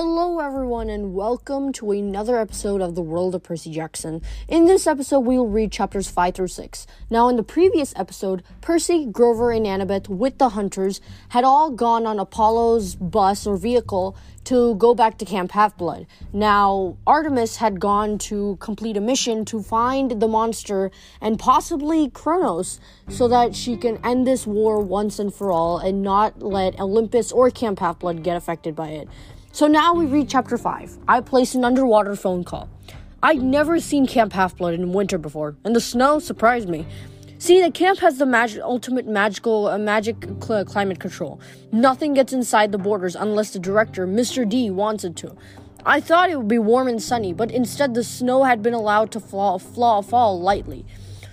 Hello, everyone, and welcome to another episode of The World of Percy Jackson. In this episode, we will read chapters 5 through 6. Now, in the previous episode, Percy, Grover, and Annabeth, with the hunters, had all gone on Apollo's bus or vehicle to go back to Camp Half Blood. Now, Artemis had gone to complete a mission to find the monster and possibly Kronos so that she can end this war once and for all and not let Olympus or Camp Half Blood get affected by it. So now we read chapter 5. I place an underwater phone call. I'd never seen Camp Half Blood in winter before, and the snow surprised me. See, the camp has the ultimate magical uh, magic cl- climate control. Nothing gets inside the borders unless the director, Mr. D, wants it to. I thought it would be warm and sunny, but instead the snow had been allowed to fall, fall, fall lightly.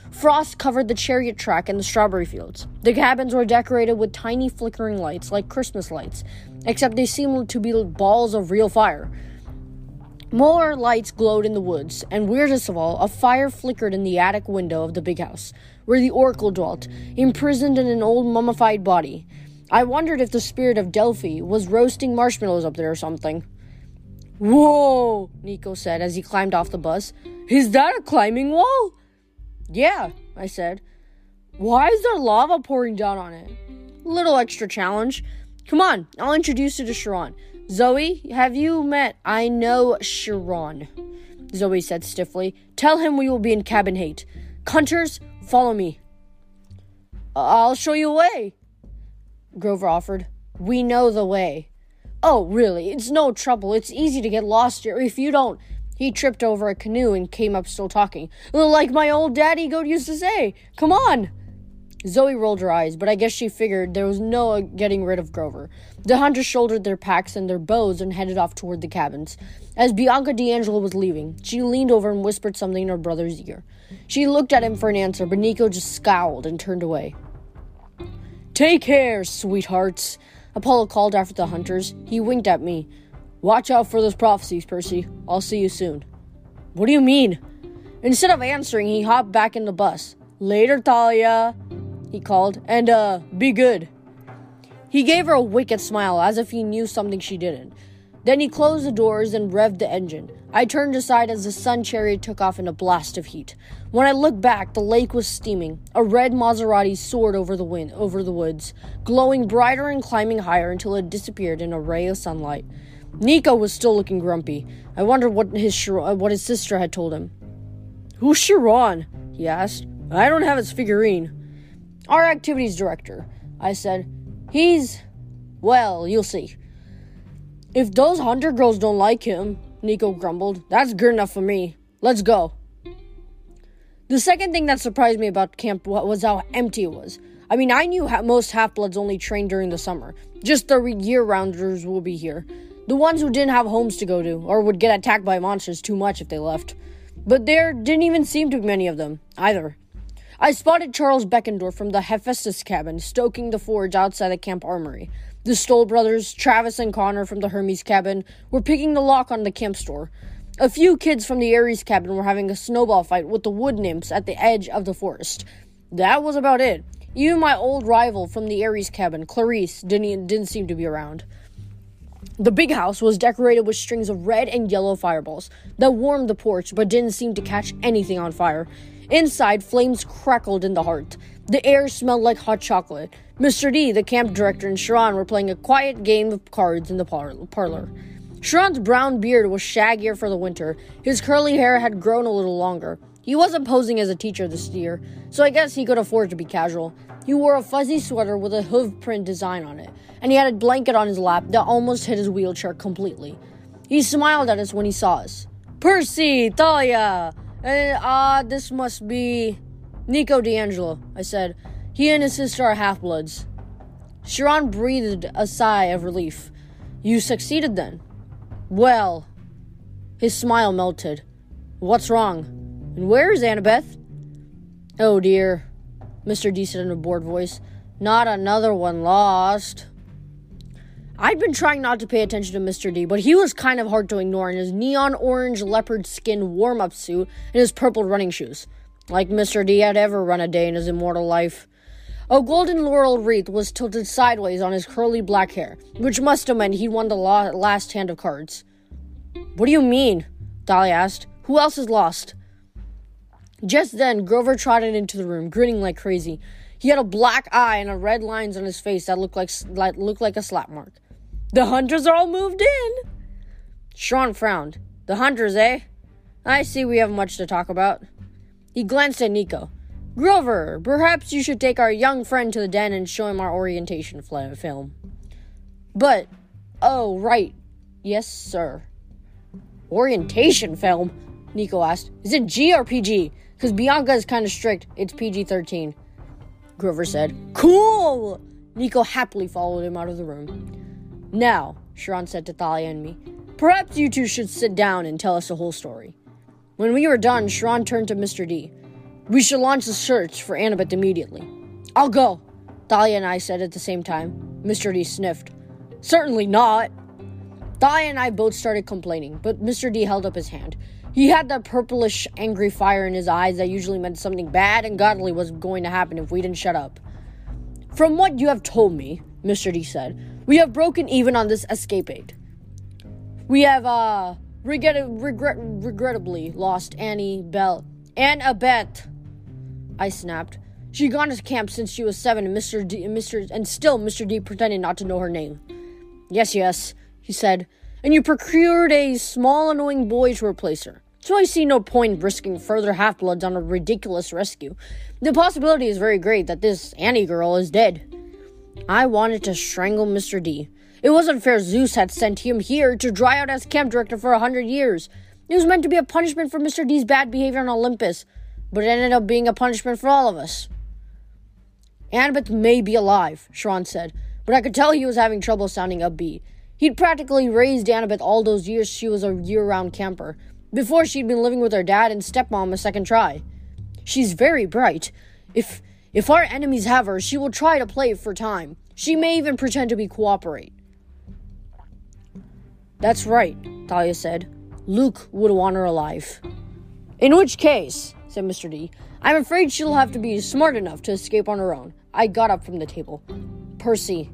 Frost covered the chariot track and the strawberry fields. The cabins were decorated with tiny flickering lights, like Christmas lights, except they seemed to be balls of real fire. More lights glowed in the woods, and weirdest of all, a fire flickered in the attic window of the big house, where the oracle dwelt, imprisoned in an old mummified body. I wondered if the spirit of Delphi was roasting marshmallows up there or something. Whoa, Nico said as he climbed off the bus. Is that a climbing wall? Yeah, I said. Why is there lava pouring down on it? Little extra challenge. Come on, I'll introduce you to Chiron. Zoe, have you met? I know Chiron, Zoe said stiffly. Tell him we will be in cabin hate. Hunters, follow me. I'll show you a way, Grover offered. We know the way. Oh, really? It's no trouble. It's easy to get lost here if you don't. He tripped over a canoe and came up still talking. Like my old daddy goat used to say. Come on. Zoe rolled her eyes, but I guess she figured there was no getting rid of Grover. The hunters shouldered their packs and their bows and headed off toward the cabins. As Bianca di Angelo was leaving, she leaned over and whispered something in her brother's ear. She looked at him for an answer, but Nico just scowled and turned away. Take care, sweethearts, Apollo called after the hunters. He winked at me. Watch out for those prophecies, Percy. I'll see you soon. What do you mean? Instead of answering, he hopped back in the bus. Later, Thalia, he called, and uh, be good. He gave her a wicked smile as if he knew something she didn't. Then he closed the doors and revved the engine. I turned aside as the sun chariot took off in a blast of heat. When I looked back, the lake was steaming. A red Maserati soared over the wind, over the woods, glowing brighter and climbing higher until it disappeared in a ray of sunlight. Nico was still looking grumpy. I wondered what his uh, what his sister had told him. Who's Chiron? he asked. I don't have his figurine. Our activities director, I said. He's well, you'll see. If those hunter girls don't like him, Nico grumbled, that's good enough for me. Let's go. The second thing that surprised me about camp was how empty it was. I mean, I knew most half bloods only trained during the summer. Just the year rounders will be here. The ones who didn't have homes to go to, or would get attacked by monsters too much if they left. But there didn't even seem to be many of them, either. I spotted Charles Beckendorf from the Hephaestus cabin, stoking the forge outside the camp armory. The Stoll brothers, Travis and Connor from the Hermes cabin, were picking the lock on the camp store. A few kids from the Ares cabin were having a snowball fight with the wood nymphs at the edge of the forest. That was about it. Even my old rival from the Ares cabin, Clarisse, didn't, didn't seem to be around. The big house was decorated with strings of red and yellow fireballs that warmed the porch but didn't seem to catch anything on fire. Inside, flames crackled in the hearth. The air smelled like hot chocolate. Mr. D, the camp director, and Chiron were playing a quiet game of cards in the parlor. Chiron's brown beard was shaggier for the winter. His curly hair had grown a little longer. He wasn't posing as a teacher this year, so I guess he could afford to be casual. He wore a fuzzy sweater with a hoof print design on it, and he had a blanket on his lap that almost hid his wheelchair completely. He smiled at us when he saw us. Percy, Thalia, and ah, uh, this must be Nico di Angelo, I said. He and his sister are half bloods. Chiron breathed a sigh of relief. You succeeded then? Well, his smile melted. What's wrong? And where is Annabeth? Oh dear, Mr. D said in a bored voice. Not another one lost. I'd been trying not to pay attention to Mr. D, but he was kind of hard to ignore in his neon orange leopard skin warm up suit and his purple running shoes. Like Mr. D had ever run a day in his immortal life. A golden laurel wreath was tilted sideways on his curly black hair, which must have meant he won the last hand of cards. What do you mean? Thalia asked. Who else is lost? Just then, Grover trotted into the room, grinning like crazy. He had a black eye and a red lines on his face that looked like, like looked like a slap mark. The hunters are all moved in. Chiron frowned. The hunters, eh? I see we have much to talk about. He glanced at Nico. Grover, perhaps you should take our young friend to the den and show him our orientation film. But, oh, right. Yes, sir. Orientation film? Nico asked. Is it G or PG? Because Bianca is kind of strict. It's PG 13. Grover said. Cool! Nico happily followed him out of the room. Now, Chiron said to Thalia and me, perhaps you two should sit down and tell us the whole story. When we were done, Chiron turned to Mr. D. We should launch the search for Annabeth immediately. I'll go, Thalia and I said at the same time. Mr. D sniffed. Certainly not. Thalia and I both started complaining, but Mr. D held up his hand. He had that purplish, angry fire in his eyes that usually meant something bad and godly was going to happen if we didn't shut up. From what you have told me, Mr. D said, we have broken even on this escapade. We have, uh, regret- regret- regrettably lost Annie Bell Annabeth I snapped. She'd gone to camp since she was seven, and Mr. D, Mr. and still Mr. D pretended not to know her name. Yes, yes, he said, and you procured a small, annoying boy to replace her. So I see no point risking further half bloods on a ridiculous rescue. The possibility is very great that this Annie girl is dead. I wanted to strangle Mr. D. It wasn't fair Zeus had sent him here to dry out as camp director for a hundred years. It was meant to be a punishment for Mr. D's bad behavior on Olympus but it ended up being a punishment for all of us. Annabeth may be alive, Chiron said, but I could tell he was having trouble sounding upbeat. He'd practically raised Annabeth all those years she was a year round camper, before she'd been living with her dad and stepmom a second try. She's very bright. If if our enemies have her, she will try to play for time. She may even pretend to be cooperate. That's right, Thalia said. Luke would want her alive. In which case, said Mr. D. I'm afraid she'll have to be smart enough to escape on her own. I got up from the table. Percy.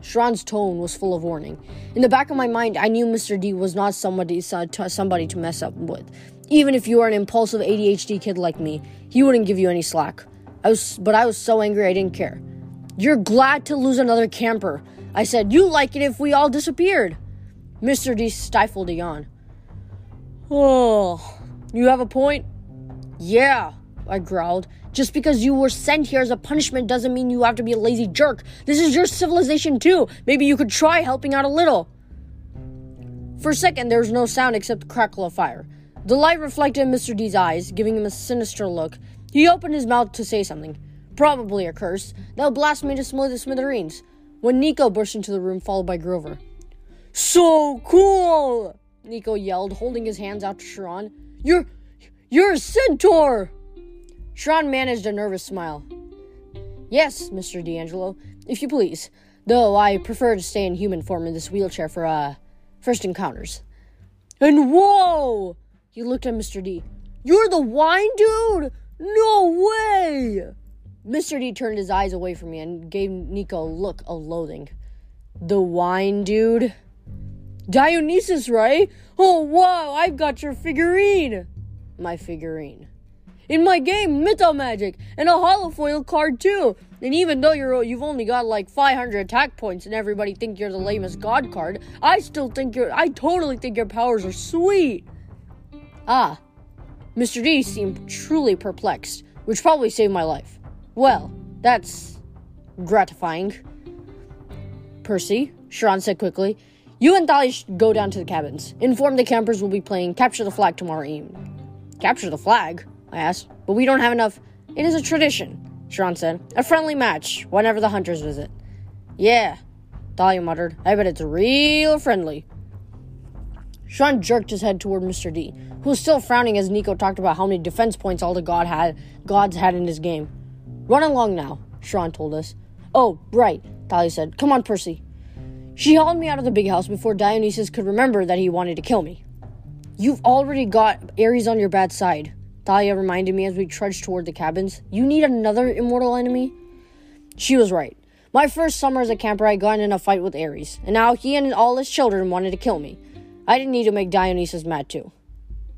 Chiron's tone was full of warning. In the back of my mind, I knew Mr. D was not somebody, somebody to mess up with. Even if you were an impulsive ADHD kid like me, he wouldn't give you any slack. I was, but I was so angry I didn't care. You're glad to lose another camper. I said, You like it if we all disappeared. Mr. D stifled a yawn. Oh, you have a point? Yeah, I growled. Just because you were sent here as a punishment doesn't mean you have to be a lazy jerk. This is your civilization too. Maybe you could try helping out a little. For a second, there was no sound except the crackle of fire. The light reflected in Mr. D's eyes, giving him a sinister look. He opened his mouth to say something. Probably a curse. That would blast me to the smithereens. When Nico burst into the room, followed by Grover. So cool! Nico yelled, holding his hands out to Chiron. You're you're a centaur! Chiron managed a nervous smile. Yes, Mr. di Angelo, if you please. Though I prefer to stay in human form in this wheelchair for, uh, first encounters. And whoa! He looked at Mr. D. You're the wine dude? No way! Mr. D turned his eyes away from me and gave Nico a look of loathing. The wine dude? Dionysus, right? Oh, wow, I've got your figurine! my figurine. In my game, Mythomagic, and a holofoil card too. And even though you're you've only got like 500 attack points and everybody think you're the lamest god card, I still think you're I totally think your powers are sweet. Ah. Mr. D seemed truly perplexed, which probably saved my life. Well, that's gratifying. Percy, Chiron said quickly, you and Thalia should go down to the cabins. Inform the campers we'll be playing Capture the Flag tomorrow evening. Capture the flag? I asked. But we don't have enough. It is a tradition, Chiron said. A friendly match whenever the hunters visit. Yeah, Thalia muttered. I bet it's real friendly. Chiron jerked his head toward Mr. D, who was still frowning as Nico talked about how many defense points all the god had, gods had in his game. Run along now, Chiron told us. Oh, right, Thalia said. Come on, Percy. She hauled me out of the big house before Dionysus could remember that he wanted to kill me. You've already got Ares on your bad side, Thalia reminded me as we trudged toward the cabins. You need another immortal enemy? She was right. My first summer as a camper, I got in a fight with Ares, and now he and all his children wanted to kill me. I didn't need to make Dionysus mad too.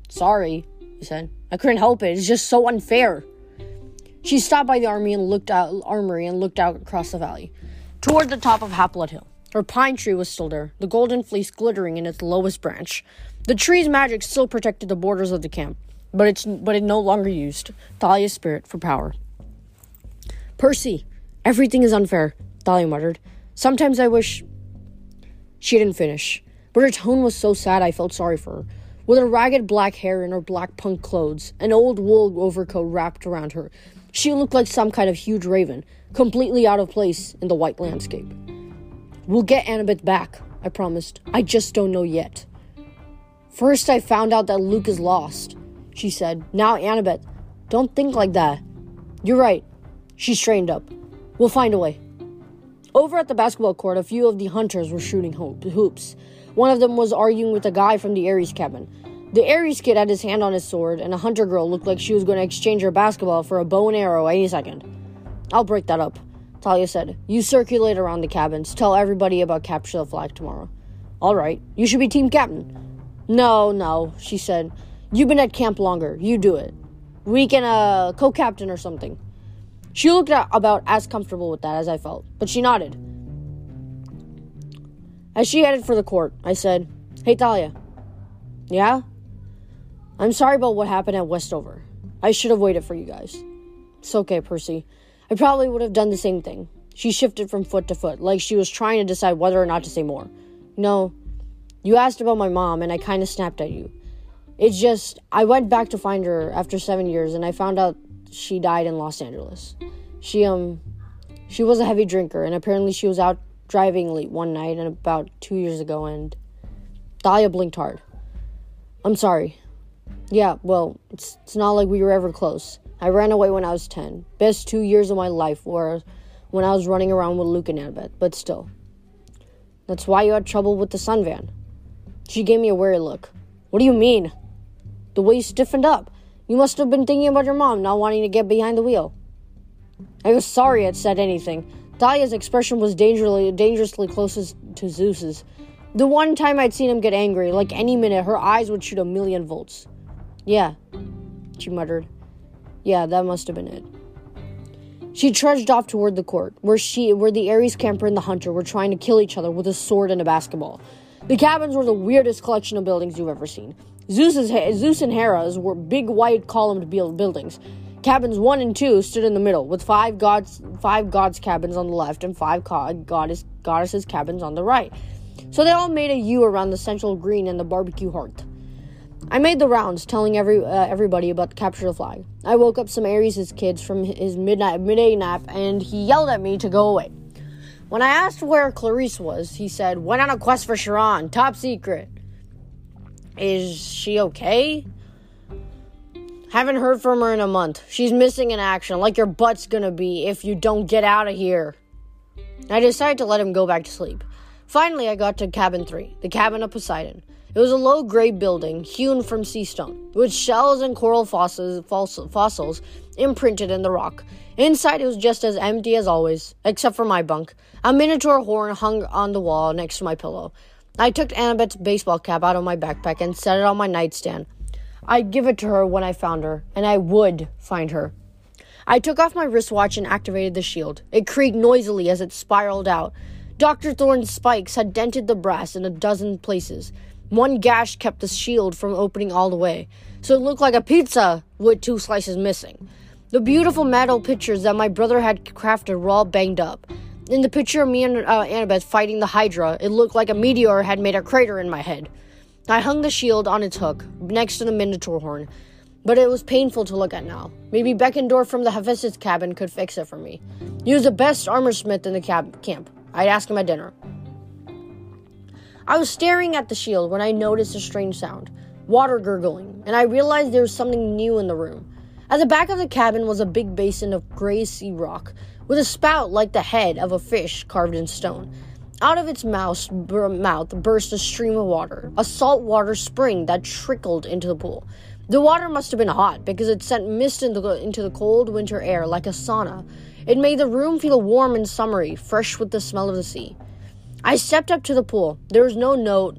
Sorry, he said. I couldn't help it. It's just so unfair. She stopped by the army and looked out armory and looked out across the valley, toward the top of Half-Blood Hill. Her pine tree was still there, the golden fleece glittering in its lowest branch. The tree's magic still protected the borders of the camp, but it's but it no longer used Thalia's spirit for power. Percy, everything is unfair, Thalia muttered. Sometimes I wish she didn't finish, but her tone was so sad I felt sorry for her. With her ragged black hair and her black punk clothes, an old wool overcoat wrapped around her, she looked like some kind of huge raven, completely out of place in the white landscape. We'll get Annabeth back, I promised. I just don't know yet. First, I found out that Luke is lost, she said. Now, Annabeth, don't think like that. You're right. She straightened up. We'll find a way. Over at the basketball court, a few of the hunters were shooting hoops. One of them was arguing with a guy from the Ares cabin. The Ares kid had his hand on his sword, and a hunter girl looked like she was going to exchange her basketball for a bow and arrow any second. I'll break that up, Thalia said. You circulate around the cabins. Tell everybody about capture the flag tomorrow. All right. You should be team captain. No, no, she said. You've been at camp longer. You do it. We can, uh, co captain or something. She looked about as comfortable with that as I felt, but she nodded. As she headed for the court, I said, Hey, Thalia. Yeah? I'm sorry about what happened at Westover. I should have waited for you guys. It's okay, Percy. I probably would have done the same thing. She shifted from foot to foot, like she was trying to decide whether or not to say more. No, you asked about my mom, and I kind of snapped at you. It's just, I went back to find her after seven years, and I found out she died in Los Angeles. She um she was a heavy drinker and apparently she was out driving late one night and about 2 years ago and Thalia blinked hard. I'm sorry. Yeah, well, it's it's not like we were ever close. I ran away when I was 10. Best 2 years of my life were when I was running around with Luke and Annabeth, but still. That's why you had trouble with the sun van. She gave me a weary look. What do you mean? The way you stiffened up. You must have been thinking about your mom not wanting to get behind the wheel. I was sorry I'd said anything. Thalia's expression was dangerously, dangerously close to Zeus's. The one time I'd seen him get angry, like any minute, her eyes would shoot a million volts. Yeah, she muttered. Yeah, that must have been it. She trudged off toward the court, where she, where the Ares camper and the hunter were trying to kill each other with a sword and a basketball. The cabins were the weirdest collection of buildings you've ever seen. Zeus's, Zeus and Hera's were big white columned buildings. Cabins one and two stood in the middle, with five gods, five gods' cabins on the left and five goddess, goddesses' cabins on the right. So they all made a U around the central green and the barbecue hearth. I made the rounds, telling every uh, everybody about the capture the flag. I woke up some Ares' kids from his midnight midday nap, and he yelled at me to go away. When I asked where Clarisse was, he said, "Went on a quest for Chiron, top secret." Is she okay? Haven't heard from her in a month. She's missing in action, like your butt's gonna be if you don't get out of here. I decided to let him go back to sleep. Finally, I got to cabin three, the cabin of Poseidon. It was a low gray building hewn from sea stone, with shells and coral fossils, fossils imprinted in the rock. Inside, it was just as empty as always, except for my bunk. A miniature horn hung on the wall next to my pillow. I took Annabeth's baseball cap out of my backpack and set it on my nightstand. I'd give it to her when I found her, and I would find her. I took off my wristwatch and activated the shield. It creaked noisily as it spiraled out. Dr. Thorn's spikes had dented the brass in a dozen places. One gash kept the shield from opening all the way, so it looked like a pizza with two slices missing. The beautiful metal pictures that my brother had crafted were all banged up. In the picture of me and uh, Annabeth fighting the Hydra, it looked like a meteor had made a crater in my head. I hung the shield on its hook, next to the Minotaur horn, but it was painful to look at now. Maybe Beckendorf from the Hephaestus cabin could fix it for me. He was the best armor smith in the cab- camp. I'd ask him at dinner. I was staring at the shield when I noticed a strange sound water gurgling, and I realized there was something new in the room. At the back of the cabin was a big basin of gray sea rock with a spout like the head of a fish carved in stone. Out of its mouth, mouth burst a stream of water, a saltwater spring that trickled into the pool. The water must have been hot because it sent mist the, into the cold winter air like a sauna. It made the room feel warm and summery, fresh with the smell of the sea. I stepped up to the pool. There was no note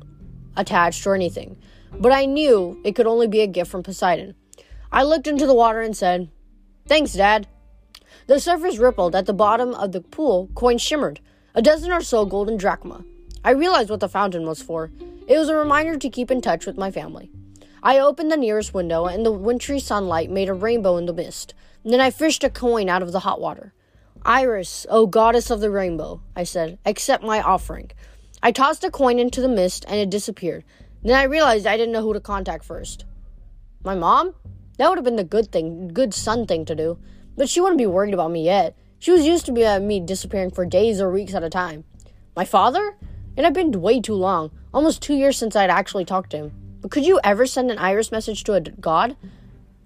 attached or anything, but I knew it could only be a gift from Poseidon. I looked into the water and said, Thanks, Dad. The surface rippled. At the bottom of the pool, coins shimmered, a dozen or so golden drachma. I realized what the fountain was for. It was a reminder to keep in touch with my family. I opened the nearest window, and the wintry sunlight made a rainbow in the mist. Then I fished a coin out of the hot water. Iris, O goddess of the rainbow, I said, accept my offering. I tossed a coin into the mist, and it disappeared. Then I realized I didn't know who to contact first. My mom? That would have been the good thing, good son thing to do. But she wouldn't be worried about me yet. She was used to be, uh, me disappearing for days or weeks at a time. My father? It had been way too long, almost two years since I'd actually talked to him. But could you ever send an iris message to a god?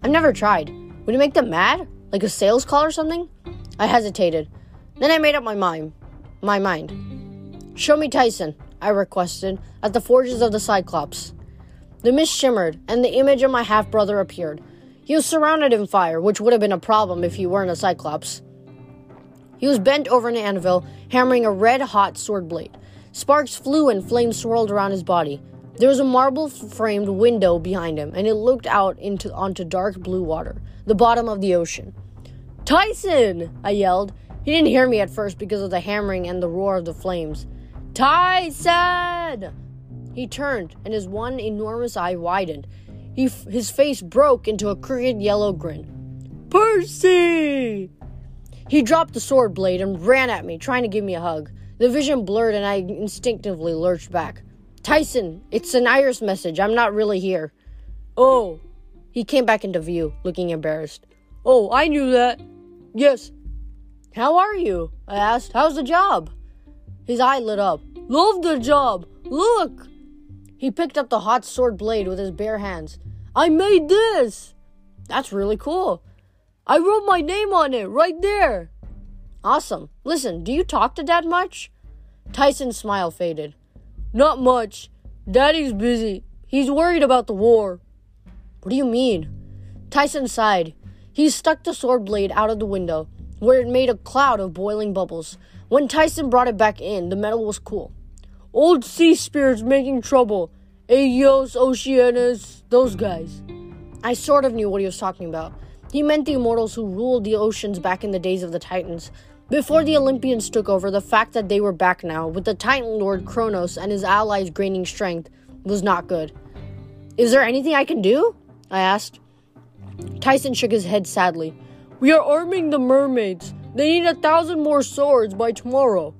I've never tried. Would it make them mad? Like a sales call or something? I hesitated. Then I made up my mind. My mind. Show me Tyson, I requested, at the forges of the Cyclops. The mist shimmered, and the image of my half brother appeared. He was surrounded in fire, which would have been a problem if he weren't a Cyclops. He was bent over an anvil, hammering a red hot sword blade. Sparks flew and flames swirled around his body. There was a marble framed window behind him, and it looked out into onto dark blue water, the bottom of the ocean. Tyson! I yelled. He didn't hear me at first because of the hammering and the roar of the flames. Tyson! He turned, and his one enormous eye widened. He, his face broke into a crooked yellow grin. Percy! He dropped the sword blade and ran at me, trying to give me a hug. The vision blurred, and I instinctively lurched back. Tyson, it's an Iris message. I'm not really here. Oh. He came back into view, looking embarrassed. Oh, I knew that. Yes. How are you? I asked. How's the job? His eye lit up. Love the job. Look. He picked up the hot sword blade with his bare hands. I made this. That's really cool. I wrote my name on it right there. Awesome. Listen, do you talk to Dad much? Tyson's smile faded. Not much. Daddy's busy. He's worried about the war. What do you mean? Tyson sighed. He stuck the sword blade out of the window, where it made a cloud of boiling bubbles. When Tyson brought it back in, the metal was cool. Old sea spirits making trouble. Aeos, Oceanus, those guys. I sort of knew what he was talking about. He meant the immortals who ruled the oceans back in the days of the Titans. Before the Olympians took over, the fact that they were back now, with the Titan Lord Kronos and his allies gaining strength, was not good. Is there anything I can do? I asked. Tyson shook his head sadly. We are arming the mermaids. They need a thousand more swords by tomorrow.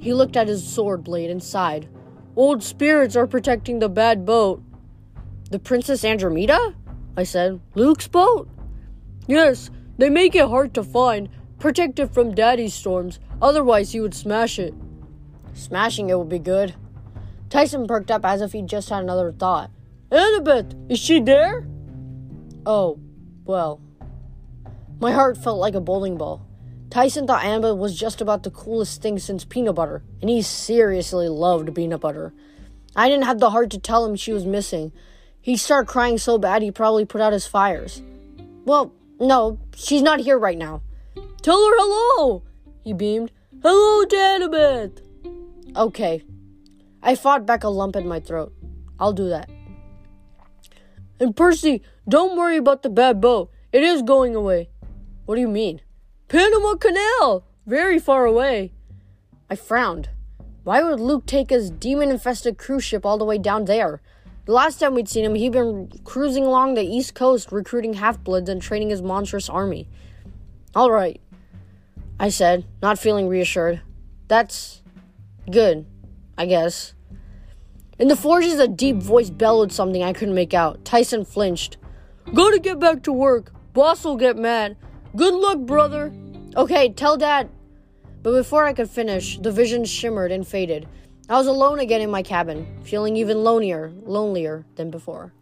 He looked at his sword blade and sighed. Old spirits are protecting the bad boat. The Princess Andromeda? I said. Luke's boat? Yes, they make it hard to find, Protect it from daddy's storms, otherwise he would smash it. Smashing it would be good. Tyson perked up as if he'd just had another thought. Annabeth, is she there? Oh, well. My heart felt like a bowling ball. Tyson thought Annabeth was just about the coolest thing since peanut butter, and he seriously loved peanut butter. I didn't have the heart to tell him she was missing. He'd start crying so bad he probably put out his fires. Well, no, she's not here right now. Tell her hello! He beamed. Hello, Annabeth! Okay. I fought back a lump in my throat. I'll do that. And Percy, don't worry about the bad boat. It is going away. What do you mean? Panama Canal! Very far away. I frowned. Why would Luke take his demon infested cruise ship all the way down there? The last time we'd seen him, he'd been cruising along the east coast recruiting half bloods and training his monstrous army. All right. I said, not feeling reassured. That's good, I guess. In the forges, a deep voice bellowed something I couldn't make out. Tyson flinched. Gotta get back to work. Boss will get mad. Good luck, brother. Okay, tell dad. But before I could finish, the vision shimmered and faded. I was alone again in my cabin, feeling even lonelier, lonelier than before.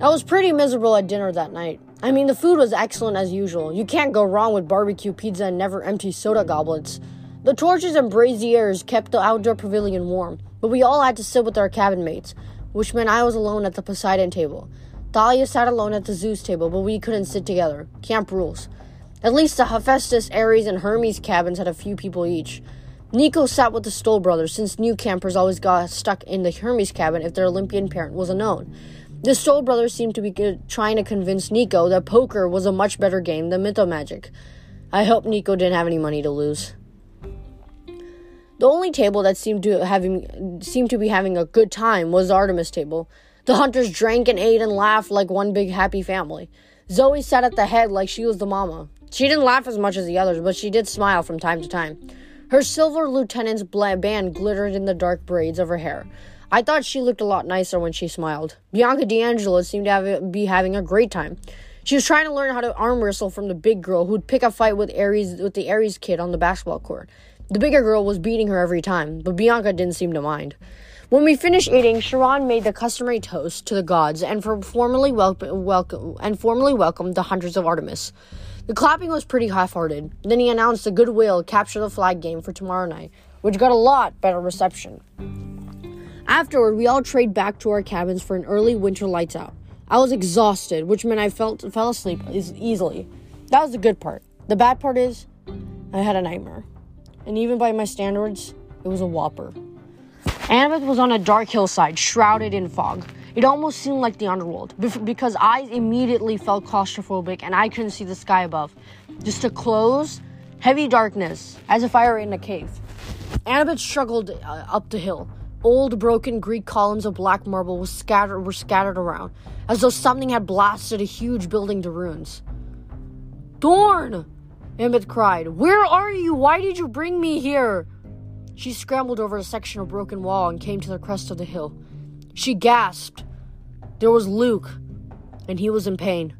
I was pretty miserable at dinner that night. I mean, the food was excellent as usual. You can't go wrong with barbecue pizza and never empty soda goblets. The torches and braziers kept the outdoor pavilion warm, but we all had to sit with our cabin mates, which meant I was alone at the Poseidon table. Thalia sat alone at the Zeus table, but we couldn't sit together. Camp rules. At least the Hephaestus, Ares, and Hermes cabins had a few people each. Nico sat with the Stoll brothers since new campers always got stuck in the Hermes cabin if their Olympian parent was unknown. The Stoll brothers seemed to be trying to convince Nico that poker was a much better game than Mythomagic. I hope Nico didn't have any money to lose. The only table that seemed to having seemed to be having a good time was Artemis table. The hunters drank and ate and laughed like one big happy family. Zoe sat at the head like she was the mama. She didn't laugh as much as the others, but she did smile from time to time. Her silver lieutenant's band glittered in the dark braids of her hair. I thought she looked a lot nicer when she smiled. Bianca di Angelo seemed to have, be having a great time. She was trying to learn how to arm wrestle from the big girl who'd pick a fight with Ares with the Ares kid on the basketball court. The bigger girl was beating her every time, but Bianca didn't seem to mind. When we finished eating, Chiron made the customary toast to the gods and for formally welcome, and formally welcomed the hunters of Artemis. The clapping was pretty half hearted. Then he announced the Goodwill Capture the Flag game for tomorrow night, which got a lot better reception. Afterward, we all trade back to our cabins for an early winter lights out. I was exhausted, which meant I felt fell asleep easily. That was the good part. The bad part is, I had a nightmare. And even by my standards, it was a whopper. Annabeth was on a dark hillside, shrouded in fog. It almost seemed like the underworld because I immediately felt claustrophobic and I couldn't see the sky above. Just a close, heavy darkness, as if I were in a cave. Annabeth struggled uh, up the hill. Old, broken Greek columns of black marble was scattered, were scattered around, as though something had blasted a huge building to ruins. Thorn! Annabeth cried. Where are you? Why did you bring me here? She scrambled over a section of broken wall and came to the crest of the hill. She gasped. There was Luke, and he was in pain.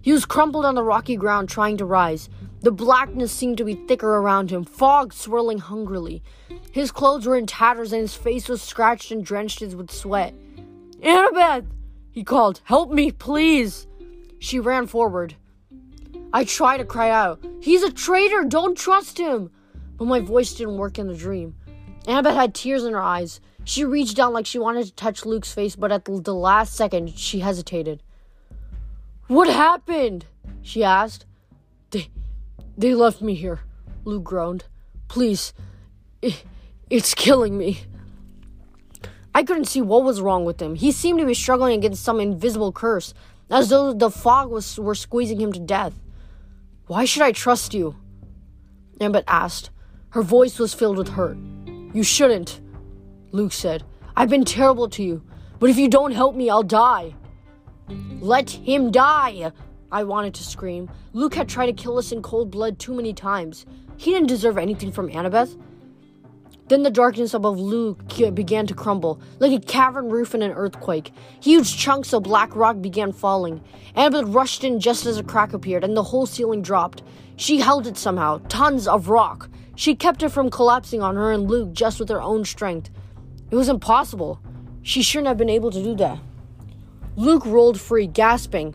He was crumpled on the rocky ground trying to rise. The blackness seemed to be thicker around him, fog swirling hungrily. His clothes were in tatters and his face was scratched and drenched with sweat. Annabeth! He called. Help me, please! She ran forward. I tried to cry out, He's a traitor! Don't trust him! But my voice didn't work in the dream. Annabeth had tears in her eyes. She reached down like she wanted to touch Luke's face, but at the last second, she hesitated. What happened? she asked. They, they left me here, Luke groaned. Please, it, it's killing me. I couldn't see what was wrong with him. He seemed to be struggling against some invisible curse, as though the fog was were squeezing him to death. Why should I trust you? Annabeth asked. Her voice was filled with hurt. You shouldn't. Luke said. I've been terrible to you, but if you don't help me, I'll die. Let him die! I wanted to scream. Luke had tried to kill us in cold blood too many times. He didn't deserve anything from Annabeth. Then the darkness above Luke began to crumble, like a cavern roof in an earthquake. Huge chunks of black rock began falling. Annabeth rushed in just as a crack appeared, and the whole ceiling dropped. She held it somehow, tons of rock. She kept it from collapsing on her and Luke just with her own strength. It was impossible. She shouldn't have been able to do that. Luke rolled free, gasping.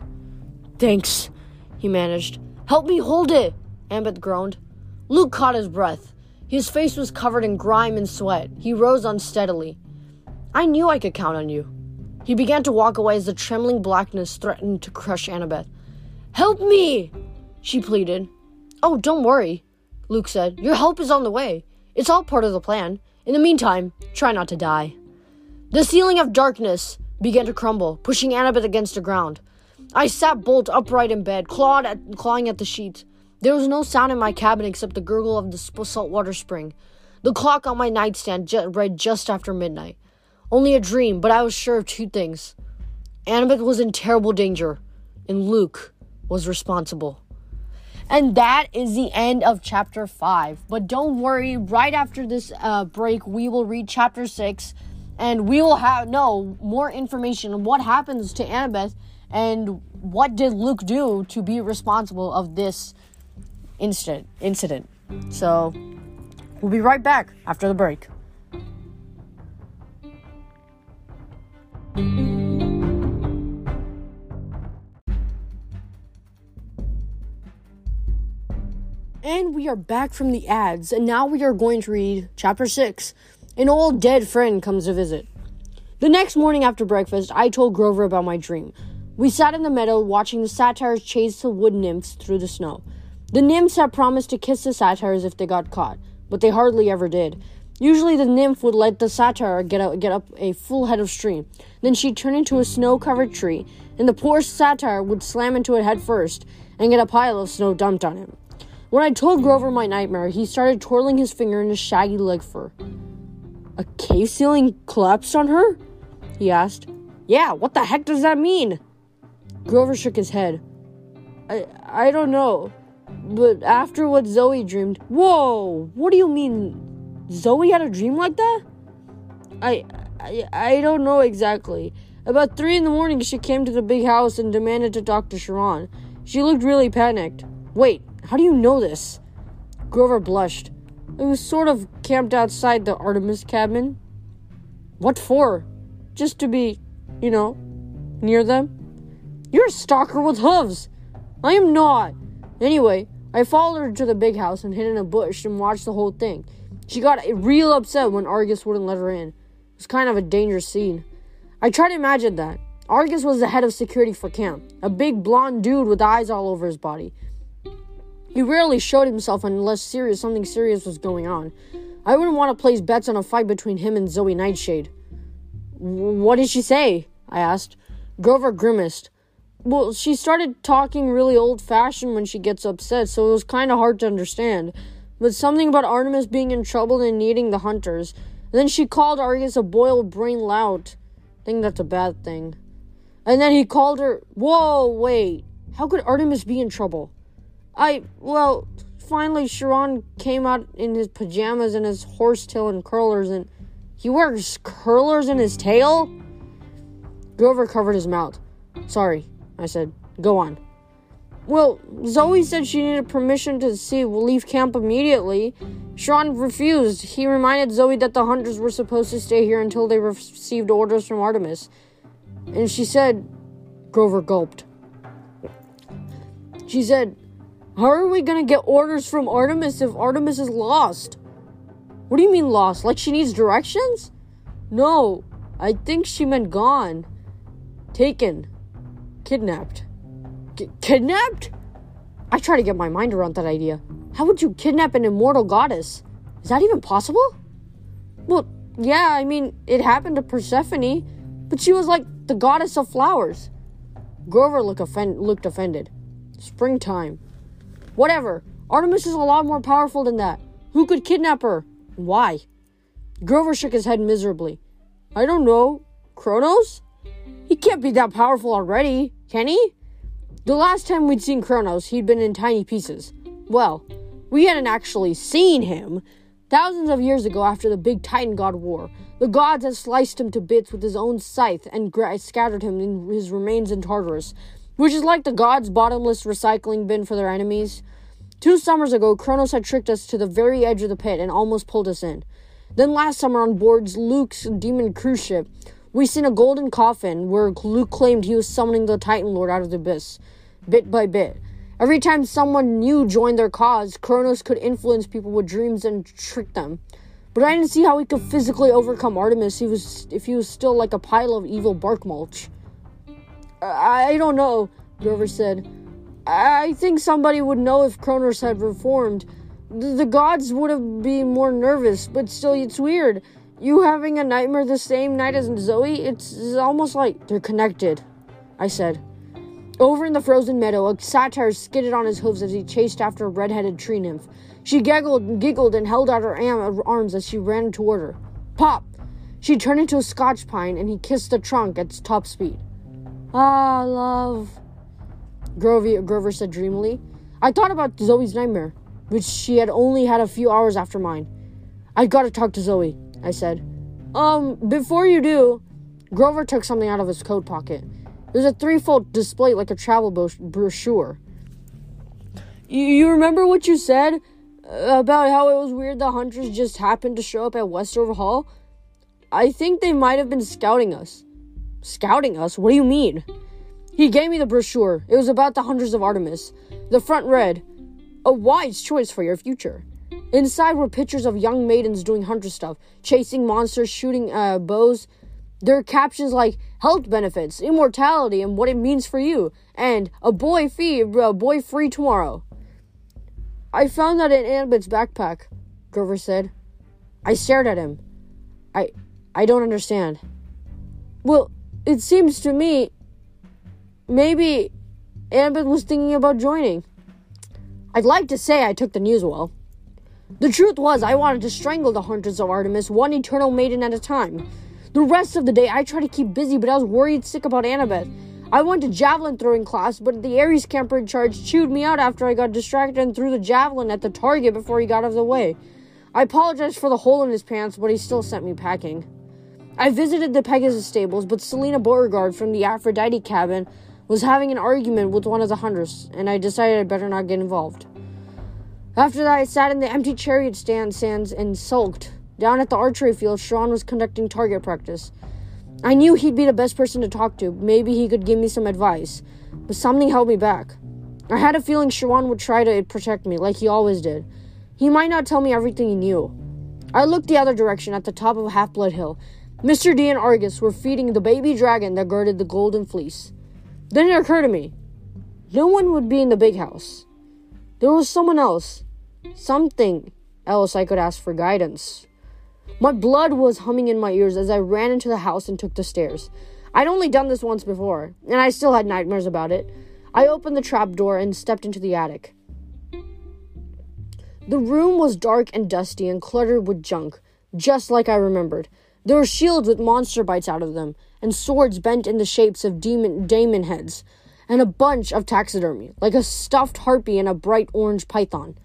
Thanks, he managed. Help me hold it, Annabeth groaned. Luke caught his breath. His face was covered in grime and sweat. He rose unsteadily. I knew I could count on you. He began to walk away as the trembling blackness threatened to crush Annabeth. Help me! She pleaded. Oh, don't worry, Luke said. Your help is on the way. It's all part of the plan. In the meantime, try not to die. The ceiling of darkness began to crumble, pushing Annabeth against the ground. I sat bolt upright in bed, clawed at, clawing at the sheets. There was no sound in my cabin except the gurgle of the saltwater spring. The clock on my nightstand j- read just after midnight. Only a dream, but I was sure of two things. Annabeth was in terrible danger, and Luke was responsible. And that is the end of chapter 5. But don't worry, right after this uh, break, we will read chapter 6 and we will have know more information on what happens to Annabeth and what did Luke do to be responsible of this incident incident. So we'll be right back after the break. And we are back from the ads, and now we are going to read chapter 6. An old dead friend comes to visit. The next morning after breakfast, I told Grover about my dream. We sat in the meadow watching the satyrs chase the wood nymphs through the snow. The nymphs had promised to kiss the satyrs if they got caught, but they hardly ever did. Usually, the nymph would let the satyr get, get up a full head of steam. Then she'd turn into a snow covered tree, and the poor satyr would slam into it head first and get a pile of snow dumped on him. When I told Grover my nightmare, he started twirling his finger in his shaggy leg fur. A cave ceiling collapsed on her? He asked. Yeah, what the heck does that mean? Grover shook his head. I I don't know. But after what Zoe dreamed, whoa! What do you mean Zoe had a dream like that? I, I, I don't know exactly. About three in the morning, she came to the big house and demanded to talk to Chiron. She looked really panicked. Wait, how do you know this? Grover blushed. It was sort of camped outside the Artemis cabin. What for? Just to be, you know, near them? You're a stalker with hooves. I am not. Anyway, I followed her to the big house and hid in a bush and watched the whole thing. She got real upset when Argus wouldn't let her in. It was kind of a dangerous scene. I tried to imagine that. Argus was the head of security for camp, a big blonde dude with eyes all over his body. He rarely showed himself unless serious something serious was going on. I wouldn't want to place bets on a fight between him and Zoe Nightshade. What did she say? I asked. Grover grimaced. Well, she started talking really old fashioned when she gets upset, so it was kind of hard to understand but something about Artemis being in trouble and needing the hunters. And then she called Argus a boiled brain lout. I think that's a bad thing. And then he called her. Whoa, wait. How could Artemis be in trouble? I, well, finally Chiron came out in his pajamas and his horsetail and curlers, and he wears curlers in his tail? Grover covered his mouth. Sorry, I said. Go on. Well, Zoe said she needed permission to see leave camp immediately. Chiron refused. He reminded Zoe that the hunters were supposed to stay here until they received orders from Artemis. And she said, Grover gulped. She said, How are we gonna get orders from Artemis if Artemis is lost? What do you mean lost? Like she needs directions? No, I think she meant gone. Taken. Kidnapped kidnapped? I try to get my mind around that idea. How would you kidnap an immortal goddess? Is that even possible? Well, yeah, I mean, it happened to Persephone, but she was like the goddess of flowers. Grover look looked offended. Springtime. Whatever. Artemis is a lot more powerful than that. Who could kidnap her? Why? Grover shook his head miserably. I don't know. Kronos? He can't be that powerful already, can he? The last time we'd seen Kronos, he'd been in tiny pieces. Well, we hadn't actually seen him. Thousands of years ago, after the big Titan God war, the gods had sliced him to bits with his own scythe and scattered him in his remains in Tartarus, which is like the gods' bottomless recycling bin for their enemies. Two summers ago, Kronos had tricked us to the very edge of the pit and almost pulled us in. Then last summer on board Luke's demon cruise ship, we seen a golden coffin where Luke claimed he was summoning the Titan Lord out of the abyss, bit by bit. Every time someone new joined their cause, Kronos could influence people with dreams and trick them. But I didn't see how he could physically overcome Artemis he was, if he was still like a pile of evil bark mulch. I, don't know, Grover said. I think somebody would know if Kronos had reformed. The, gods would have been more nervous, but still, it's weird. You having a nightmare the same night as Zoe? It's, almost like they're connected, I said. Over in the frozen meadow, a satyr skidded on his hooves as he chased after a red-headed tree nymph. She giggled, giggled and held out her uh, arms as she ran toward her. Pop! She turned into a scotch pine and he kissed the trunk at top speed. Ah, love. Grover, Grover said dreamily. I thought about Zoe's nightmare, which she had only had a few hours after mine. I gotta talk to Zoe. I said. Um, before you do, Grover took something out of his coat pocket. It was a threefold display like a travel brochure. You remember what you said about how it was weird the hunters just happened to show up at Westover Hall? I think they might have been scouting us. Scouting us? What do you mean? He gave me the brochure. It was about the hunters of Artemis. The front read, A wise choice for your future. Inside were pictures of young maidens doing hunter stuff, chasing monsters, shooting uh, bows. There are captions like health benefits, immortality, and what it means for you, and a boy free, a boy free tomorrow. I found that in Annabeth's backpack, Grover said. I stared at him. I I don't understand. Well, it seems to me maybe Annabeth was thinking about joining. I'd like to say I took the news well. The truth was, I wanted to strangle the hunters of Artemis, one eternal maiden at a time. The rest of the day, I tried to keep busy, but I was worried sick about Annabeth. I went to javelin throwing class, but the Ares camper in charge chewed me out after I got distracted and threw the javelin at the target before he got out of the way. I apologized for the hole in his pants, but he still sent me packing. I visited the Pegasus stables, but Selena Beauregard from the Aphrodite cabin was having an argument with one of the hunters, and I decided I'd better not get involved. After that, I sat in the empty chariot stand sands and sulked. Down at the archery field, Chiron was conducting target practice. I knew he'd be the best person to talk to. Maybe he could give me some advice. But something held me back. I had a feeling Chiron would try to protect me, like he always did. He might not tell me everything he knew. I looked the other direction at the top of Half Blood Hill. Mr. D and Argus were feeding the baby dragon that guarded the golden fleece. Then it occurred to me no one would be in the big house. There was someone else, something else I could ask for guidance. My blood was humming in my ears as I ran into the house and took the stairs. I'd only done this once before, and I still had nightmares about it. I opened the trap door and stepped into the attic. The room was dark and dusty and cluttered with junk, just like I remembered. There were shields with monster bites out of them, and swords bent in the shapes of demon, demon heads, and a bunch of taxidermy, like a stuffed harpy and a bright orange python.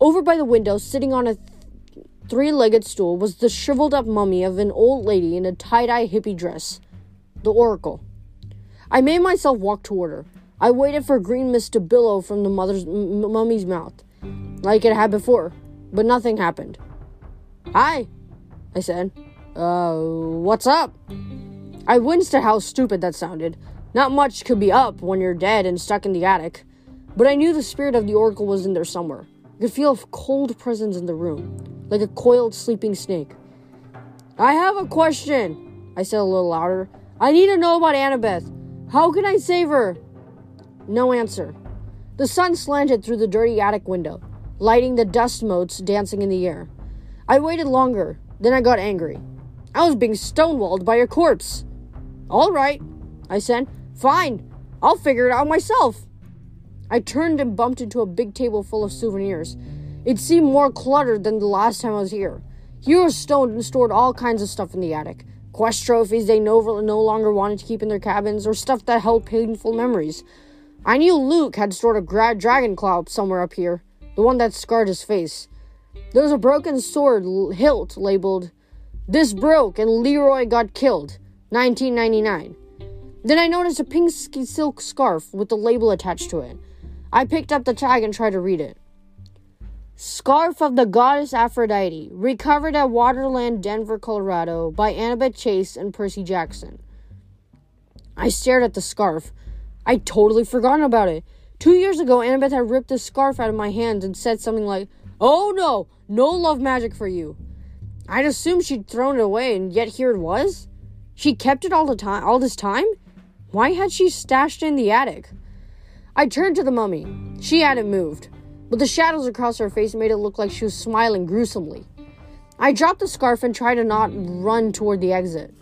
Over by the window, sitting on a three legged stool, was the shriveled up mummy of an old lady in a tie dye hippie dress. The Oracle. I made myself walk toward her. I waited for green mist to billow from the mother's m- mummy's mouth, like it had before, but nothing happened. Hi, I said. Uh, what's up? I winced at how stupid that sounded. Not much could be up when you're dead and stuck in the attic. But I knew the spirit of the Oracle was in there somewhere. I could feel a cold presence in the room, like a coiled sleeping snake. I have a question, I said a little louder. I need to know about Annabeth. How can I save her? No answer. The sun slanted through the dirty attic window, lighting the dust motes dancing in the air. I waited longer, then I got angry. I was being stonewalled by a corpse. All right, I said. Fine, I'll figure it out myself. I turned and bumped into a big table full of souvenirs. It seemed more cluttered than the last time I was here. Heroes stoned and stored all kinds of stuff in the attic. Quest trophies they no, no longer wanted to keep in their cabins, or stuff that held painful memories. I knew Luke had stored a gra- dragon claw somewhere up here, the one that scarred his face. There was a broken sword hilt labeled, This broke and Leroy got killed, 1999. Then I noticed a pink silk scarf with the label attached to it. I picked up the tag and tried to read it. Scarf of the Goddess Aphrodite, recovered at Waterland, Denver, Colorado, by Annabeth Chase and Percy Jackson. I stared at the scarf. I'd totally forgotten about it. Two years ago, Annabeth had ripped the scarf out of my hands and said something like, Oh no, no love magic for you. I'd assumed she'd thrown it away, and yet here it was. She kept it all the time, all this time. Why had she stashed it in the attic? I turned to the mummy. She hadn't moved, but the shadows across her face made it look like she was smiling gruesomely. I dropped the scarf and tried to not run toward the exit.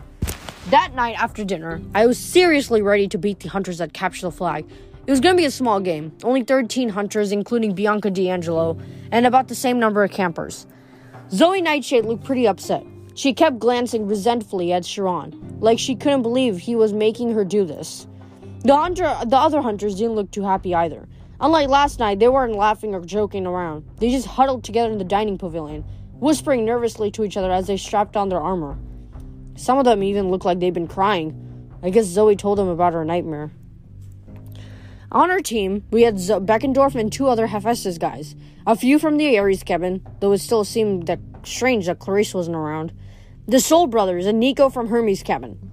That night after dinner, I was seriously ready to beat the hunters that captured the flag. It was going to be a small game, only 13 hunters, including Bianca di Angelo, and about the same number of campers. Zoe Nightshade looked pretty upset. She kept glancing resentfully at Chiron, like she couldn't believe he was making her do this. The hunter, the other hunters didn't look too happy either. Unlike last night, they weren't laughing or joking around. They just huddled together in the dining pavilion, whispering nervously to each other as they strapped on their armor. Some of them even looked like they'd been crying. I guess Zoe told them about her nightmare. On our team, we had Z- Beckendorf and two other Hephaestus guys. A few from the Ares cabin, though it still seemed that strange that Clarisse wasn't around. The Stoll brothers and Nico from Hermes cabin.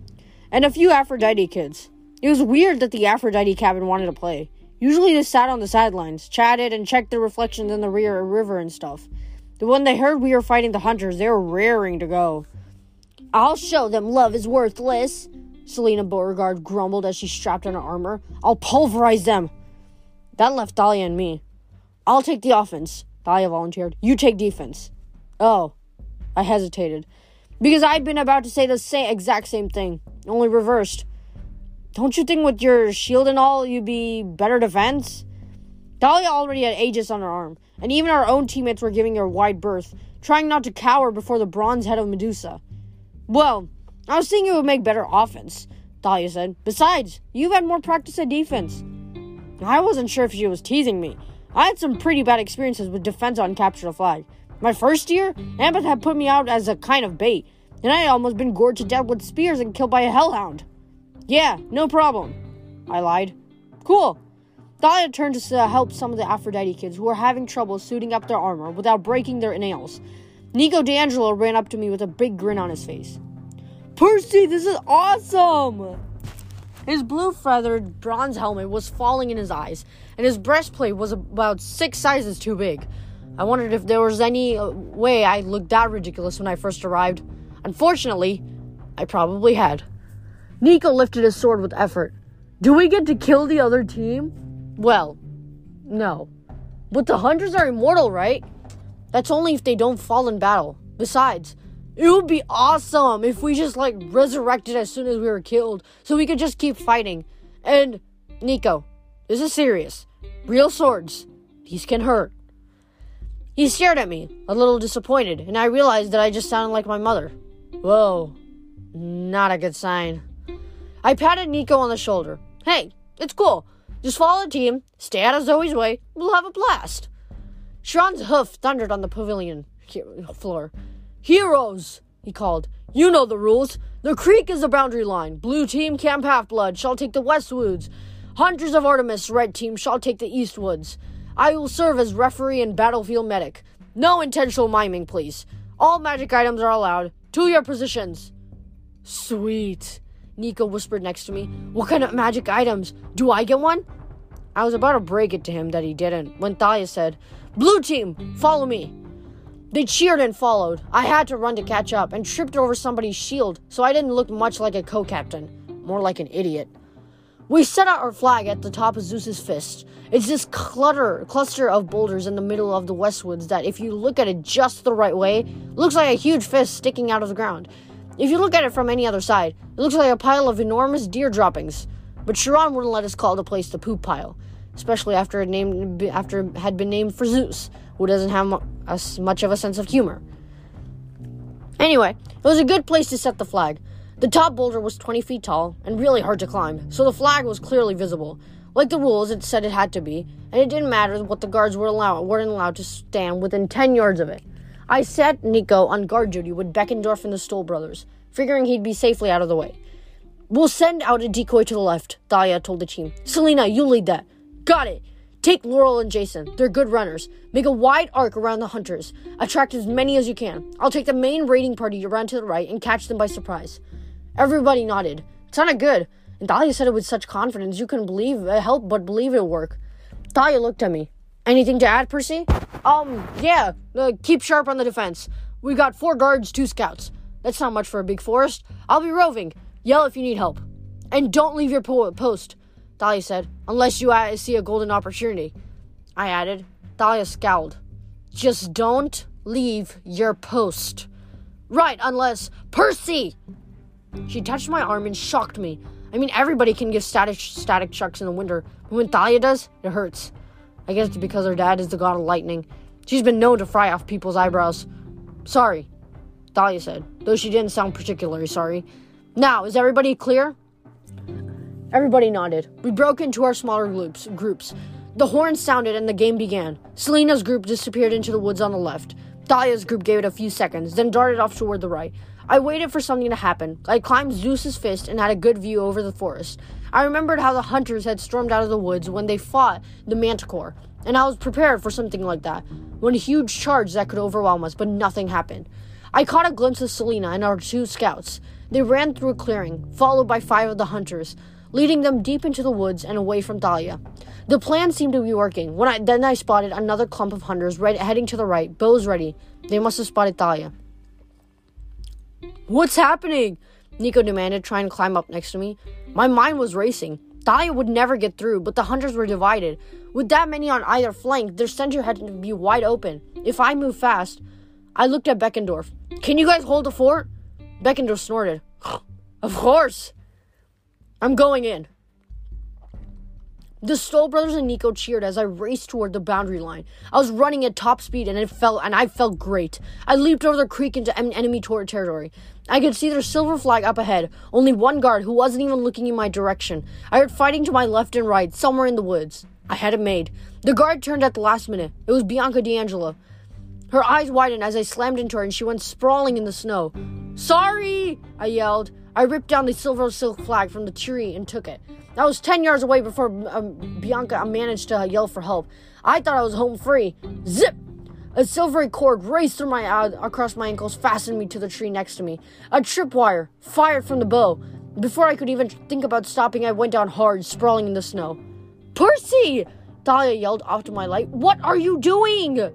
And a few Aphrodite kids. It was weird that the Aphrodite cabin wanted to play. Usually they sat on the sidelines, chatted, and checked their reflections in the rear river and stuff. But when they heard we were fighting the hunters, they were raring to go. I'll show them love is worthless, Selena Beauregard grumbled as she strapped on her armor. I'll pulverize them. That left Thalia and me. I'll take the offense, Thalia volunteered. You take defense. Oh, I hesitated. Because I'd been about to say the same exact same thing, only reversed. Don't you think with your shield and all, you'd be better defense? Thalia already had Aegis on her arm, and even our own teammates were giving her wide berth, trying not to cower before the bronze head of Medusa. Well, I was thinking it would make better offense, Thalia said. Besides, you've had more practice at defense. I wasn't sure if she was teasing me. I had some pretty bad experiences with defense on Capture the Flag. My first year, Annabeth had put me out as a kind of bait, and I had almost been gored to death with spears and killed by a hellhound. Yeah, no problem. I lied. Cool. Thalia turned to help some of the Aphrodite kids who were having trouble suiting up their armor without breaking their nails. Nico di Angelo ran up to me with a big grin on his face. Percy, this is awesome! His blue feathered bronze helmet was falling in his eyes, and his breastplate was about six sizes too big. I wondered if there was any uh, way I looked that ridiculous when I first arrived. Unfortunately, I probably had. Nico lifted his sword with effort. Do we get to kill the other team? Well, no. But the hunters are immortal, right? That's only if they don't fall in battle. Besides, it would be awesome if we just like resurrected as soon as we were killed so we could just keep fighting. And Nico, this is serious. Real swords, these can hurt. He stared at me, a little disappointed, and I realized that I just sounded like my mother. Whoa, not a good sign. I patted Nico on the shoulder. Hey, it's cool. Just follow the team, stay out of Zoe's way, we'll have a blast. Chiron's hoof thundered on the pavilion floor. Heroes, he called. You know the rules. The creek is the boundary line. Blue team, Camp Half Blood, shall take the Westwoods. Hunters of Artemis, red team, shall take the Eastwoods. I will serve as referee and battlefield medic. No intentional miming, please. All magic items are allowed. To your positions. Sweet. Nico whispered next to me. What kind of magic items? Do I get one? I was about to break it to him that he didn't when Thalia said, Blue team, follow me. They cheered and followed. I had to run to catch up and tripped over somebody's shield, so I didn't look much like a co captain, more like an idiot. We set out our flag at the top of Zeus's fist. It's this clutter, cluster of boulders in the middle of the Westwoods that, if you look at it just the right way, looks like a huge fist sticking out of the ground. If you look at it from any other side, it looks like a pile of enormous deer droppings. But Chiron wouldn't let us call the place the poop pile, especially after it named after it had been named for Zeus, who doesn't have as much of a sense of humor. Anyway, it was a good place to set the flag. The top boulder was 20 feet tall and really hard to climb, so the flag was clearly visible. Like the rules, it said it had to be, and it didn't matter what the guards were allowed, weren't allowed to stand within 10 yards of it. I set Nico on guard duty with Beckendorf and the Stoll brothers, figuring he'd be safely out of the way. We'll send out a decoy to the left, Thalia told the team. Selena, you lead that. Got it. Take Laurel and Jason. They're good runners. Make a wide arc around the hunters. Attract as many as you can. I'll take the main raiding party around to the right and catch them by surprise. Everybody nodded. It sounded good. And Thalia said it with such confidence you couldn't believe uh, help but believe it'll work. Thalia looked at me. Anything to add, Percy? Um, yeah. Uh, keep sharp on the defense. We got four guards, two scouts. That's not much for a big forest. I'll be roving. Yell if you need help. And don't leave your po- post. Thalia said, unless you see a golden opportunity. I added. Thalia scowled. Just don't leave your post. Right, unless. Percy! She touched my arm and shocked me. I mean, everybody can give static, static shocks in the winter, but when Thalia does, it hurts. I guess it's because her dad is the god of lightning. She's been known to fry off people's eyebrows. Sorry, Thalia said, though she didn't sound particularly sorry. Now, is everybody clear? Everybody nodded. We broke into our smaller groups. groups. The horn sounded and the game began. Selena's group disappeared into the woods on the left. Thalia's group gave it a few seconds, then darted off toward the right. I waited for something to happen. I climbed Zeus's fist and had a good view over the forest. I remembered how the hunters had stormed out of the woods when they fought the manticore, and I was prepared for something like that. When a huge charge that could overwhelm us, but nothing happened. I caught a glimpse of Selena and our two scouts. They ran through a clearing, followed by five of the hunters leading them deep into the woods and away from Thalia. The plan seemed to be working. When I then I spotted another clump of hunters right, heading to the right, bows ready. They must have spotted Thalia. What's happening? Nico demanded, trying to climb up next to me. My mind was racing. Thalia would never get through, but the hunters were divided. With that many on either flank, their center had to be wide open. If I moved fast, I looked at Beckendorf. Can you guys hold the fort? Beckendorf snorted. of course. I'm going in. The Stoll brothers and Nico cheered as I raced toward the boundary line. I was running at top speed and it felt and I felt great. I leaped over the creek into enemy territory. I could see their silver flag up ahead. Only one guard who wasn't even looking in my direction. I heard fighting to my left and right, somewhere in the woods. I had it made. The guard turned at the last minute. It was Bianca di Angelo. Her eyes widened as I slammed into her and she went sprawling in the snow. Sorry! I yelled. I ripped down the silver silk flag from the tree and took it. I was 10 yards away before um, Bianca managed to yell for help. I thought I was home free. Zip! A silvery cord raced through my uh, across my ankles, fastened me to the tree next to me. A tripwire fired from the bow. Before I could even think about stopping, I went down hard, sprawling in the snow. Percy! Thalia yelled off to my light. What are you doing?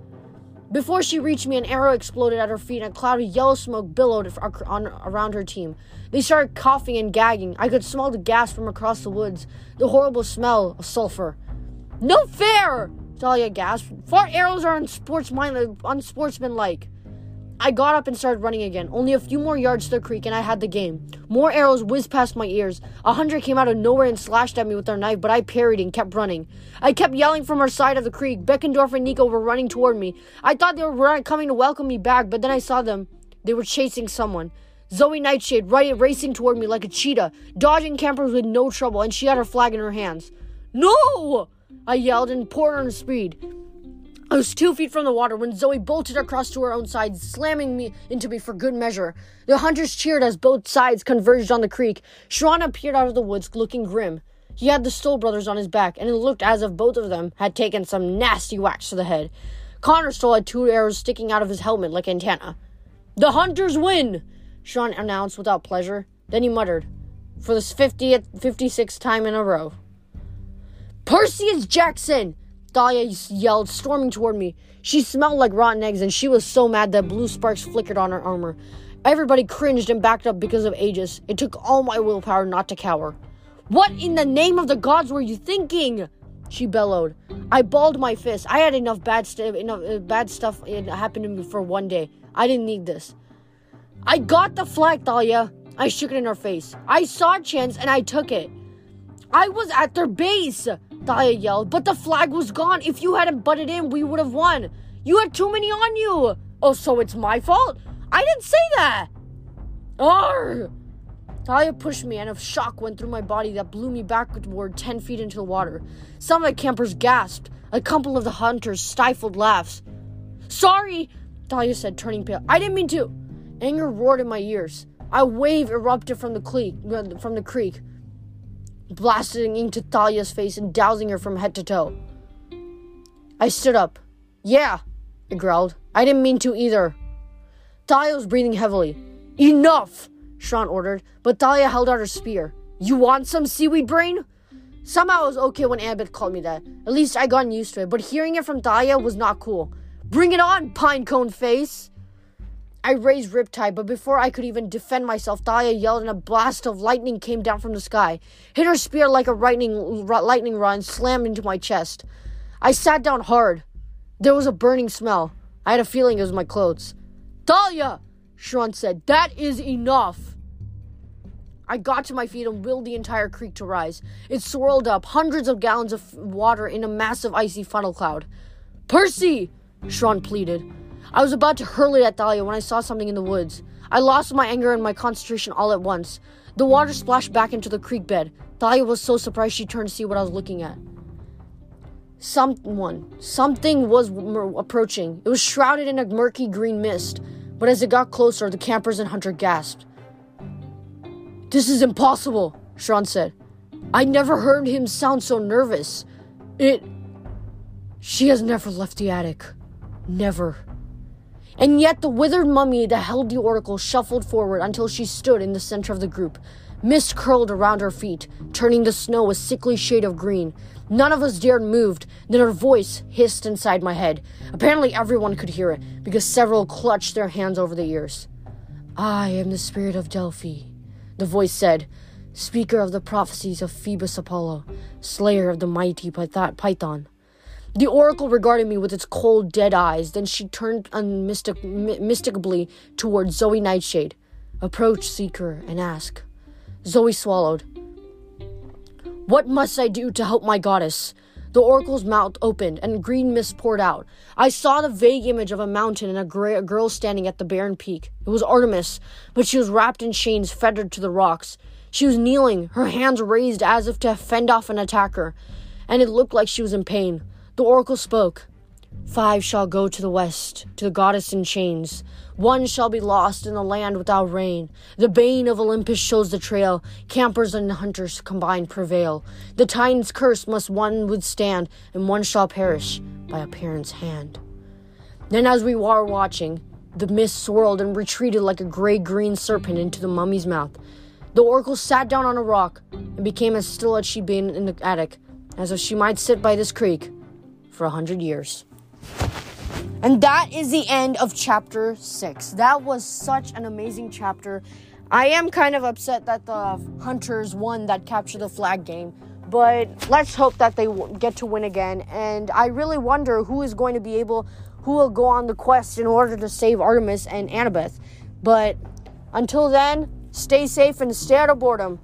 Before she reached me, an arrow exploded at her feet and a cloud of yellow smoke billowed on, around her team. They started coughing and gagging. I could smell the gas from across the woods, the horrible smell of sulfur. No fair! Thalia gasped. Far arrows are unsportsmanlike. I got up and started running again. Only a few more yards to the creek, and I had the game. More arrows whizzed past my ears. A hundred came out of nowhere and slashed at me with their knife, but I parried and kept running. I kept yelling from our side of the creek. Beckendorf and Nico were running toward me. I thought they were coming to welcome me back, but then I saw them. They were chasing someone. Zoe Nightshade right, racing toward me like a cheetah, dodging campers with no trouble, and she had her flag in her hands. No! I yelled and poured on speed. I was two feet from the water when Zoe bolted across to her own side, slamming me into me for good measure. The hunters cheered as both sides converged on the creek. Chiron appeared out of the woods, looking grim. He had the Stoll brothers on his back, and it looked as if both of them had taken some nasty whacks to the head. Connor Stoll had two arrows sticking out of his helmet like antenna. The hunters win! Chiron announced without pleasure. Then he muttered, for the 50th, 56th time in a row. Perseus Jackson! Thalia yelled, storming toward me. She smelled like rotten eggs, and she was so mad that blue sparks flickered on her armor. Everybody cringed and backed up because of Aegis. It took all my willpower not to cower. What in the name of the gods were you thinking? She bellowed. I balled my fist. I had enough bad stuff. Enough uh, bad stuff happened to me for one day. I didn't need this. I got the flag, Thalia. I shook it in her face. I saw a chance and I took it. I was at their base. Thalia yelled, but the flag was gone. If you hadn't butted in, we would have won. You had too many on you. Oh, so it's my fault? I didn't say that. Arr! Thalia pushed me, and a shock went through my body that blew me backward 10 feet into the water. Some of the campers gasped. A couple of the hunters stifled laughs. Sorry, Thalia said, turning pale. I didn't mean to. Anger roared in my ears. A wave erupted from the creek. From the creek blasting into Thalia's face and dousing her from head to toe. I stood up. Yeah, I growled. I didn't mean to either. Thalia was breathing heavily. Enough, Chiron ordered, but Thalia held out her spear. You want some seaweed brain? Somehow it was okay when Annabeth called me that. At least I gotten used to it, but hearing it from Thalia was not cool. Bring it on, pinecone face! I raised Riptide, but before I could even defend myself, Thalia yelled and a blast of lightning came down from the sky, hit her spear like a lightning, lightning rod, and slammed into my chest. I sat down hard. There was a burning smell. I had a feeling it was my clothes. Thalia! Chiron said, That is enough! I got to my feet and willed the entire creek to rise. It swirled up, hundreds of gallons of water in a massive icy funnel cloud. Percy! Chiron pleaded. I was about to hurl it at Thalia when I saw something in the woods. I lost my anger and my concentration all at once. The water splashed back into the creek bed. Thalia was so surprised she turned to see what I was looking at. Someone, something was approaching. It was shrouded in a murky green mist, but as it got closer, the campers and Hunter gasped. This is impossible, Chiron said. I never heard him sound so nervous. It. She has never left the attic. Never. And yet the withered mummy that held the oracle shuffled forward until she stood in the center of the group. Mist curled around her feet, turning the snow a sickly shade of green. None of us dared move. Then her voice hissed inside my head. Apparently everyone could hear it, because several clutched their hands over their ears. I am the spirit of Delphi, the voice said. speaker of the prophecies of Phoebus Apollo, slayer of the mighty Python. The oracle regarded me with its cold, dead eyes. Then she turned unmystic- mystically towards Zoe Nightshade. Approach, seeker, and ask. Zoe swallowed. What must I do to help my goddess? The oracle's mouth opened, and green mist poured out. I saw the vague image of a mountain and a, gra- a girl standing at the barren peak. It was Artemis, but she was wrapped in chains fettered to the rocks. She was kneeling, her hands raised as if to fend off an attacker, and it looked like she was in pain. The oracle spoke. Five shall go to the west, to the goddess in chains. One shall be lost in the land without rain. The bane of Olympus shows the trail. Campers and hunters combined prevail. The Titan's curse must one withstand, and one shall perish by a parent's hand. Then, as we were watching, the mist swirled and retreated like a gray green serpent into the mummy's mouth. The oracle sat down on a rock and became as still as she'd been in the attic, as if she might sit by this creek for a hundred years. And that is the end of chapter six. That was such an amazing chapter. I am kind of upset that the Hunters won that capture the flag game, but let's hope that they get to win again. And I really wonder who is going to be able, who will go on the quest in order to save Artemis and Annabeth. But until then, stay safe and stay out of boredom.